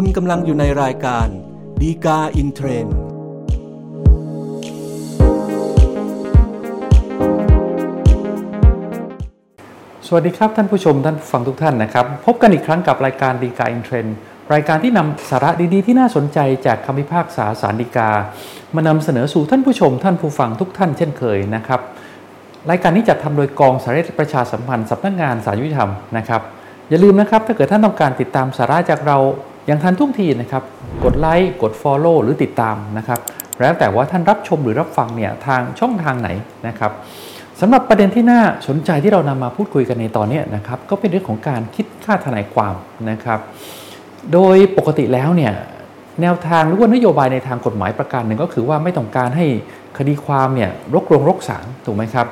คุณกำลังอยู่ในรายการ ฎีกาอินเทรนด์สวัสดีครับท่านผู้ชมท่านผู้ฟังทุกท่านนะครับ พบกันอีกครั้งกับรายการฎีกาอินเทรนด์รายการที่นำสาระดีๆ ที่น่าสนใจจากคำพิพากษาศาลฎีกา มานำเสนอสู่ท่านผู้ชม ท่านผู้ฟังทุกท่านเช่นเคยนะครับ รายการนี้จัดทำโดยกองสารนิเทศและประชาสัมพันธ์สำนักงานศาลยุติธรรมนะครับ อย่าลืมนะครับถ้าเกิดท่านต้องการติดตามสาระจากเรา ย่างทันท่วงทีนะครับ กดไลค์กด Follow หรือติดตามนะครับแล้วแต่ว่าท่านรับชมหรือรับฟังเนี่ยทางช่องทางไหนนะครับสำหรับประเด็นที่น่าสนใจที่เรานำมาพูดคุยกันในตอนนี้นะครับก็เป็นเรื่องของการคิดค่าทนายความนะครับ โดยปกติแล้วเนี่ยแนวทางหรือว่านโยบายในทางกฎหมายประการหนึ่งก็คือว่าไม่ต้องการให้คดีความเนี่ยรกรงรกศาลถูกไหมครับ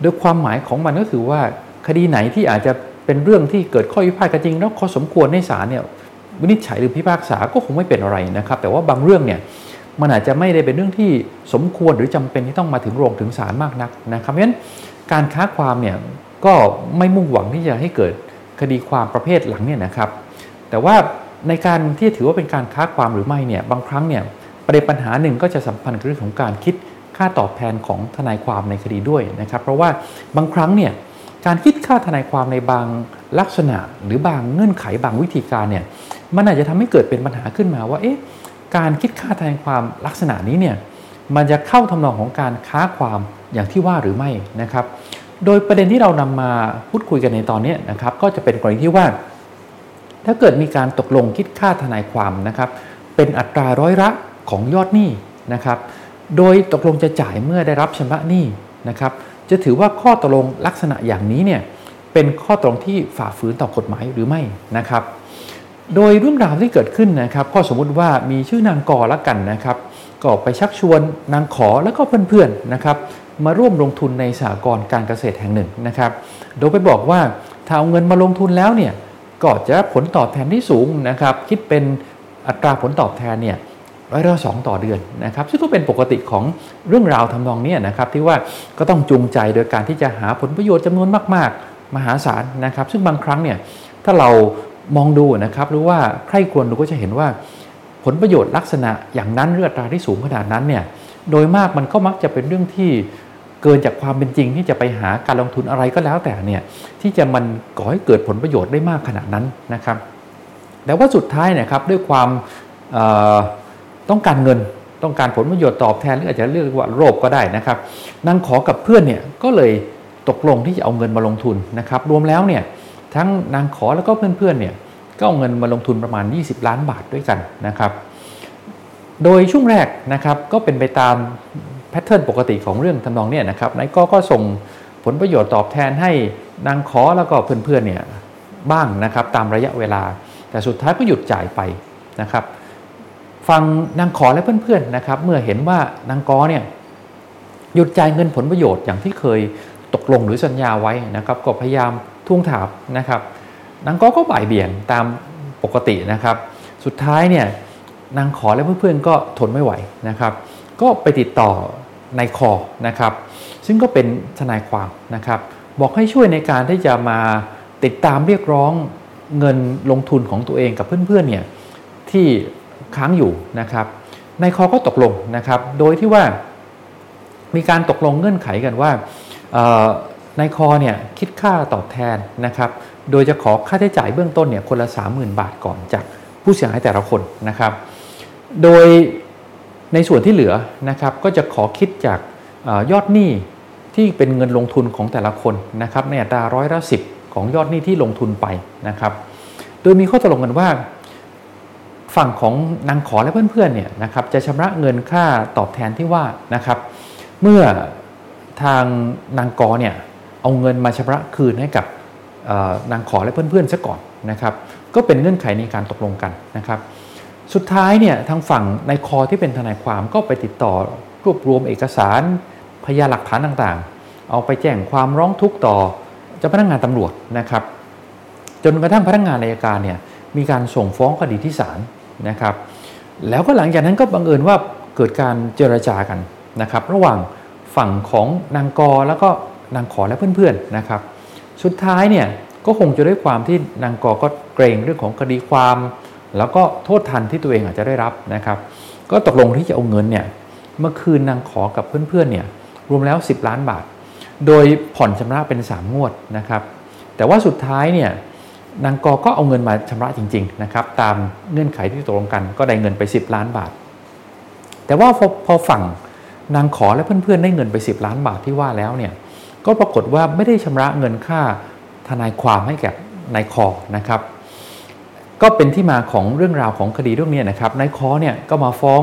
โดยความหมายของมันก็คือว่าคดีไหนที่อาจจะเป็นเรื่องที่เกิดข้อพิพาทกันจริง แล้วข้อสมควรให้ศาลเนี่ย วินิจฉัยหรือพิพากษาก็คงไม่เป็นอะไรนะครับ แต่ว่าบางเรื่องเนี่ยมันอาจจะไม่ได้เป็นเรื่องที่สมควรหรือจำเป็นที่ต้องมาถึงโรงถึงศาลมากนักนะครับเพราะฉะนั้นการค้าความเนี่ยก็ไม่มุ่งหวังที่จะให้เกิดคดีความประเภทหลังเนี่ยนะครับ แต่ว่าในการที่ถือว่าเป็นการค้าความหรือไม่เนี่ยบางครั้งเนี่ยประเด็นปัญหาหนึ่งก็จะสัมพันธ์กับเรื่องของการคิดค่าตอบแทนของทนายความในคดีด้วยนะครับ เพราะว่าบางครั้งเนี่ยการคิดค่าทนายความในบางลักษณะ หรือบางเงื่อนไขบางวิธีการเนี่ย มันอาจจะทำให้เกิดเป็นปัญหาขึ้นมาว่าเอ๊ะการคิดค่าทนายความลักษณะนี้เนี่ยมันจะเข้าทำนองของการค้าความอย่างที่ว่าหรือไม่นะครับ โดยประเด็นที่เรานำมาพูดคุยกันในตอนนี้นะครับก็จะเป็นกรณีที่ว่า ถ้าเกิดมีการตกลงคิดค่าทนายความนะครับเป็นอัตราร้อยละของยอดหนี้นะครับ โดยตกลงจะจ่ายเมื่อได้รับชำระหนี้นะครับจะถือว่าข้อตกลงลักษณะอย่างนี้เนี่ยเป็นข้อตกลงที่ฝ่าฝืนต่อกฎหมายหรือไม่นะครับ โดยเรื่องราวที่เกิดขึ้นนะครับข้อสมมุติว่ามีชื่อนางกอละกันนะครับ ก็ไปชักชวนนางขอแล้วก็เพื่อนๆนะครับ มาร่วมลงทุนในสหกรณ์การเกษตรแห่งหนึ่งนะครับ โดยไปบอกว่าถ้าเอาเงินมาลงทุนแล้วเนี่ยก็จะผลตอบแทนที่สูงนะครับ คิดเป็นอัตราผลตอบแทนเนี่ยร้อยละสองต่อเดือนนะครับ ซึ่งก็เป็นปกติของเรื่องราวทำนองนี้นะครับ ที่ว่าก็ต้องจูงใจโดยการที่จะหาผลประโยชน์จำนวนมาก ๆ มหาศาลนะครับ ซึ่งบางครั้งเนี่ยถ้าเรา มองดูนะครับหรือว่าใครควรดูก็จะเห็นว่าผลประโยชน์ลักษณะอย่างนั้นเรือตราที่สูงขนาดนั้นเนี่ยโดยมากมันก็มักจะเป็นเรื่องที่เกินจากความเป็นจริงที่จะไปหาการลงทุนอะไรก็แล้วแต่เนี่ยที่จะมันก่อให้เกิดผลประโยชน์ได้มากขนาดนั้นนะครับ แต่ว่าสุดท้ายนะครับด้วยความต้องการเงินต้องการผลประโยชน์ตอบแทนหรืออาจจะเรียกว่าโลภก็ได้นะครับนางขอกับเพื่อนเนี่ยก็เลยตกลงที่จะเอาเงินมาลงทุนนะครับ รวมแล้วเนี่ย ทั้งนางขอแล้วก็เพื่อนๆเนี่ยก็เอาเงินมาลงทุนประมาณ 20 ล้านบาทด้วยกันนะครับ โดยช่วงแรกนะครับก็เป็นไปตามแพทเทิร์นปกติของเรื่องทำนองเนี่ยนะครับนายก็ก็ส่งผลประโยชน์ตอบแทนให้นางขอแล้วก็เพื่อนๆเนี่ยบ้างนะครับตามระยะเวลา แต่สุดท้ายก็หยุดจ่ายไปนะครับฟังนางขอและเพื่อนๆนะครับ เมื่อเห็นว่านางกอเนี่ยหยุดจ่ายเงินผลประโยชน์อย่างที่เคยตกลงหรือสัญญาไว้นะครับ ก็พยายาม ทวงถามนะครับนางกอก็บ่ายเบี่ยงตามปกตินะครับ สุดท้ายเนี่ยนางขอและเพื่อนๆก็ทนไม่ไหวนะครับ ก็ไปติดต่อนายคอนะครับ ซึ่งก็เป็นทนายความนะครับ บอกให้ช่วยในการที่จะมาติดตามเรียกร้องเงินลงทุนของตัวเองกับเพื่อนๆเนี่ยที่ค้างอยู่นะครับนายคอก็ตกลงนะครับ โดยที่ว่ามีการตกลงเงื่อนไขกันว่า นายคอเนี่ยคิดค่าตอบแทนนะครับ โดยจะขอค่าใช้จ่ายเบื้องต้นเนี่ยคนละ 30,000 บาทก่อนจากผู้เสียหายแต่ละคนนะครับ โดยในส่วนที่เหลือนะครับก็จะขอคิดจากยอดหนี้ที่เป็นเงินลงทุนของแต่ละคนนะครับในอัตราร้อยละสิบของยอดหนี้ที่ลงทุนไปนะครับ โดยมีข้อตกลงกันว่า ฝั่งของนางขอและเพื่อนๆเนี่ยนะครับจะชำระเงินค่าตอบแทนที่ว่านะครับ เมื่อทางนางกอเนี่ย เอาเงินมาชำระคืนให้กับนางขอและเพื่อนๆซะก่อนนะครับก็เป็นเงื่อนไขในการตกลงกันนะครับ สุดท้ายเนี่ยทางฝั่งนายคอที่เป็นทนายความก็ไปติดต่อรวบรวมเอกสารพยานหลักฐานต่างๆ เอาไปแจ้งความร้องทุกข์ต่อเจ้าพนักงานตำรวจนะครับ จนกระทั่งพนักงานอายการเนี่ยมีการส่งฟ้องคดีที่ศาลนะครับ แล้วก็หลังจากนั้นก็บังเอิญว่าเกิดการเจรจากันนะครับ ระหว่างฝั่งของนางกอแล้วก็ นางขอและเพื่อนๆนะครับ สุดท้ายเนี่ยก็คงจะด้วยความที่นางกอก็เกรงเรื่องของคดีความ แล้วก็โทษทันที่ตัวเองอาจจะได้รับนะครับ ก็ตกลงที่จะเอาเงินเนี่ยเมื่อคืนนางขอกับเพื่อนๆเนี่ยรวมแล้ว 10 ล้านบาท โดยผ่อนชำระเป็น 3 งวดนะครับ แต่ว่าสุดท้ายเนี่ยนางกอก็เอาเงินมาชำระจริงๆนะครับตามเงื่อนไขที่ตกลงกัน ก็ได้เงินไป 10 ล้านบาท แต่ว่าพอพอฝั่งนางขอและเพื่อนๆได้เงินไป 10 ล้านบาทที่ว่าแล้วเนี่ย ก็ปรากฏว่าไม่ได้ชำระเงินค่าทนายความให้แก่นายคอนะครับ ก็เป็นที่มาของเรื่องราวของคดีเรื่องนี้นะครับนายคอเนี่ยก็มาฟ้อง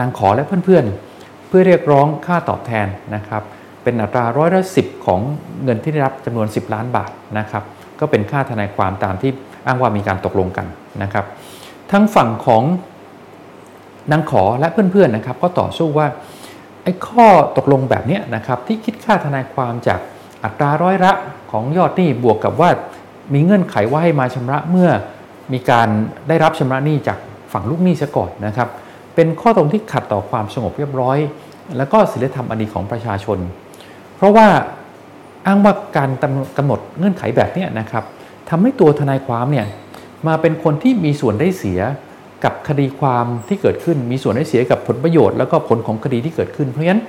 นางขอและเพื่อนๆ เพื่อเรียกร้องค่าตอบแทนนะครับ เป็นอัตราร้อยละสิบของเงินที่ได้รับจำนวน 10 ล้านบาทนะครับ ก็เป็นค่าทนายความตามที่อ้างว่ามีการตกลงกันนะครับ ทั้งฝั่งของนางขอและเพื่อนๆนะครับ ก็ต่อสู้ว่า ไอ้ข้อตกลงแบบนี้นะครับที่คิดค่าทนายความจากอัตราร้อยละของยอดหนี้บวกกับว่ามีเงื่อนไขว่าให้มาชำระเมื่อมีการได้รับชำระหนี้จากฝั่งลูกหนี้ซะก่อนนะครับเป็นข้อตรงที่ขัดต่อความสงบเรียบร้อย แล้วก็ศีลธรรมอันดีของประชาชน เพราะว่าอ้างว่าการกำหนดเงื่อนไขแบบนี้นะครับทำให้ตัวทนายความเนี่ยมาเป็นคนที่มีส่วนได้เสีย กับคดีความที่เกิดขึ้น มีส่วนได้เสียกับผลประโยชน์แล้วก็ผลของคดีที่เกิดขึ้น เพราะฉะนั้น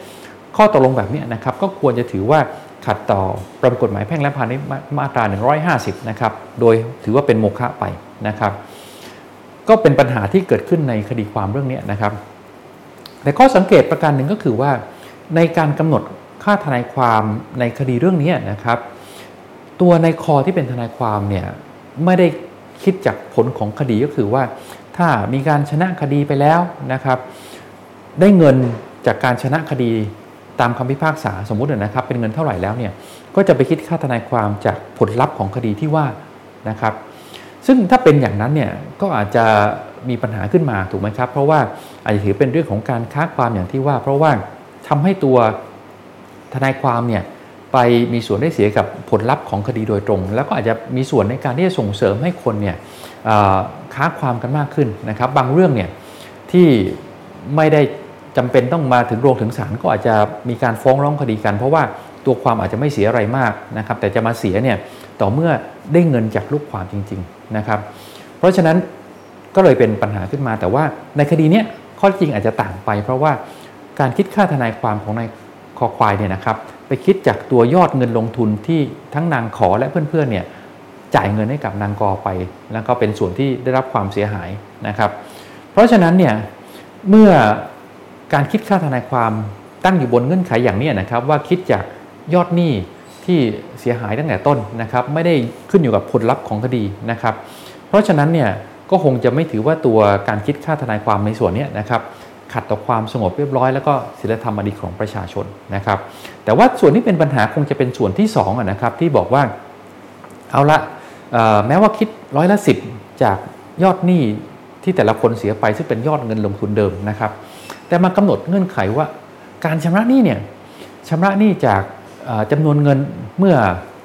ข้อตกลงแบบนี้นะครับก็ควรจะถือว่าขัดต่อประมวลกฎหมายแพ่งและพาณิชย์มาตรา 150 นะครับ โดยถือว่าเป็นโมฆะไปนะครับ ก็เป็นปัญหาที่เกิดขึ้นในคดีความเรื่องนี้นะครับ แต่ข้อสังเกตประการหนึ่งก็คือว่า ในการกำหนดค่าทนายความในคดีเรื่องนี้นะครับ ตัวในคอที่เป็นทนายความเนี่ยไม่ได้คิดจากผลของคดีก็คือว่า ถ้ามีการชนะคดีไปแล้วนะครับ ได้เงินจากการชนะคดีตามคำพิพากษาสมมุตินะครับ เป็นเงินเท่าไหร่แล้วเนี่ยก็จะไปคิดค่าทนายความจากผลลัพธ์ของคดีที่ว่านะครับ ซึ่งถ้าเป็นอย่างนั้นเนี่ยก็อาจจะมีปัญหาขึ้นมาถูกไหมครับ เพราะว่าอาจจะถือเป็นเรื่องของการค้าความอย่างที่ว่า เพราะว่าทำให้ตัวทนายความเนี่ยไปมีส่วนได้เสียกับผลลัพธ์ของคดีโดยตรง แล้วก็อาจจะมีส่วนในการที่จะส่งเสริมให้คนเนี่ย ค้าความกันมากขึ้นนะครับบางเรื่องเนี่ยที่ไม่ได้จำเป็นต้องมาถึงโรงถึงศาลก็อาจจะมีการฟ้องร้องคดีกัน เพราะว่าตัวความอาจจะไม่เสียอะไรมากนะครับแต่จะมาเสียเนี่ยต่อเมื่อได้เงินจากลูกความจริงๆนะครับเพราะฉะนั้นก็เลยเป็นปัญหาขึ้นมา แต่ว่าในคดีเนี้ยข้อจริงอาจจะต่างไป เพราะว่าการคิดค่าทนายความของนายคอควายเนี่ยนะครับไปคิดจากตัวยอดเงินลงทุนที่ทั้งนางขอและเพื่อนๆเนี่ย จ่ายเงินให้กับนางกอไป แล้วก็เป็นส่วนที่ได้รับความเสียหายนะครับ เพราะฉะนั้นเนี่ยเมื่อการคิดค่าทนายความตั้งอยู่บนเงื่อนไขอย่างนี้นะครับ ว่าคิดจากยอดหนี้ที่เสียหายตั้งแต่ต้นนะครับ ไม่ได้ขึ้นอยู่กับผลลัพธ์ของคดีนะครับ เพราะฉะนั้นเนี่ยก็คงจะไม่ถือว่าตัวการคิดค่าทนายความในส่วนนี้นะครับขัดต่อความสงบเรียบร้อยแล้วก็ศีลธรรมอดีของประชาชนนะครับ แต่ว่าส่วนที่เป็นปัญหาคงจะเป็นส่วนที่2นะครับที่บอกว่าเอาละ แม้ว่าคิดร้อยละสิบจากยอดหนี้ที่แต่ละคนเสียไปซึ่งเป็นยอดเงินลงทุนเดิมนะครับ แต่มากำหนดเงื่อนไขว่าการชำระหนี้เนี่ยชำระหนี้จากจำนวนเงินเมื่อ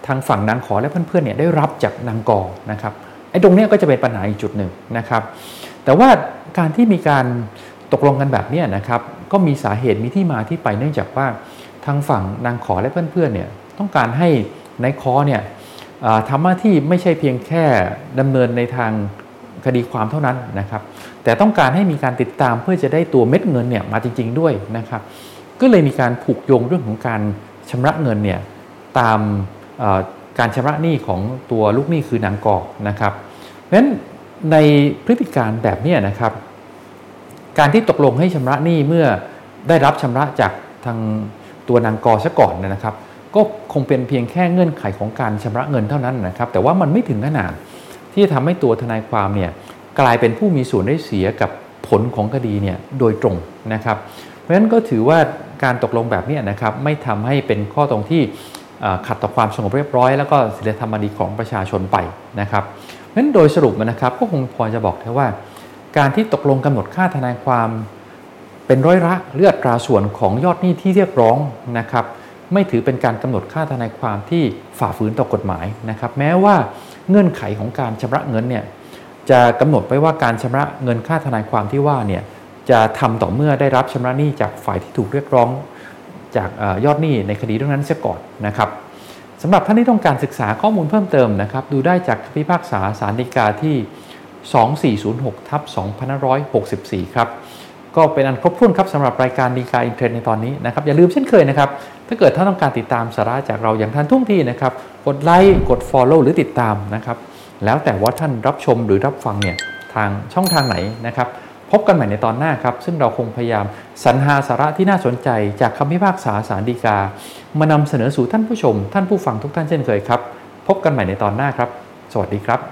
ทางฝั่งนางขอและเพื่อนๆเนี่ยได้รับจากนางกอนะครับไอ้ตรงนี้ก็จะเป็นปัญหาอีกจุดหนึ่งนะครับ แต่ว่าการที่มีการตกลงกันแบบนี้นะครับ ก็มีสาเหตุมีที่มาที่ไปเนื่องจากว่าทางฝั่งนางขอและเพื่อนๆเนี่ยต้องการให้นายคอเนี่ย ทำหน้าที่ไม่ใช่เพียงแค่ดำเนินในทางคดีความเท่านั้นนะครับ แต่ต้องการให้มีการติดตามเพื่อจะได้ตัวเม็ดเงินเนี่ยมาจริง ๆ ด้วยนะครับ ก็เลยมีการผูกโยงเรื่องของการชำระเงินเนี่ยตามการชำระหนี้ของตัวลูกหนี้คือนางกอกนะครับเพราะฉะนั้นในพฤติการแบบนี้นะครับ การที่ตกลงให้ชำระหนี้เมื่อได้รับชำระจากทางตัวนางกอซะก่อนนะครับ ก็คงเป็นเพียงแค่เงื่อนไขของการชำระเงินเท่านั้นนะครับ แต่ว่ามันไม่ถึงขนาดที่จะทำให้ตัวทนายความเนี่ยกลายเป็นผู้มีส่วนได้เสียกับผลของคดีเนี่ยโดยตรงนะครับ เพราะฉะนั้นก็ถือว่าการตกลงแบบนี้นะครับไม่ทำให้เป็นข้อตรงที่ขัดต่อความสงบเรียบร้อย แล้วก็ศีลธรรมดีของประชาชนไปนะครับเพราะฉะนั้นโดยสรุปนะครับก็คงพอจะบอกได้ว่า การที่ตกลงกำหนดค่าทนายความเป็นร้อยละเลือดตราส่วนของยอดหนี้ที่เรียกร้องนะครับ ไม่ถือเป็นการกำหนดค่าทนายความที่ฝ่าฝืนต่อกฎหมายนะครับ แม้ว่าเงื่อนไขของการชำระเงินเนี่ยจะกำหนดไว้ว่าการชำระเงินค่าทนายความที่ว่าเนี่ยจะทำต่อเมื่อได้รับชำระหนี้จากฝ่ายที่ถูกเรียกร้อง จากยอดหนี้ในคดีเรื่องนั้นเสียก่อนนะครับสำหรับท่านที่ต้องการศึกษาข้อมูลเพิ่มเติมนะครับ ดูได้จากพิพากษาสารดีกาที่ 2406ทับ2564 ครับ ก็เป็นอันครบถ้วนครับสำหรับรายการดีกาอินเทรนในตอนนี้นะครับอย่าลืมเช่นเคยนะครับถ้าเกิดท่านต้องการติดตามสาระจากเราอย่างทันท่วงทีนะครับกดไลค์กด Follow หรือติดตามนะครับแล้วแต่ว่าท่านรับชมหรือรับฟังเนี่ยทางช่องทางไหนนะครับพบกันใหม่ในตอนหน้าครับ ซึ่งเราคงพยายามสรรหาสาระที่น่าสนใจจากคำพิพากษาสารดีกา มานำเสนอสู่ท่านผู้ชม ท่านผู้ฟังทุกท่านเช่นเคยครับ พบกันใหม่ในตอนหน้าครับ สวัสดีครับ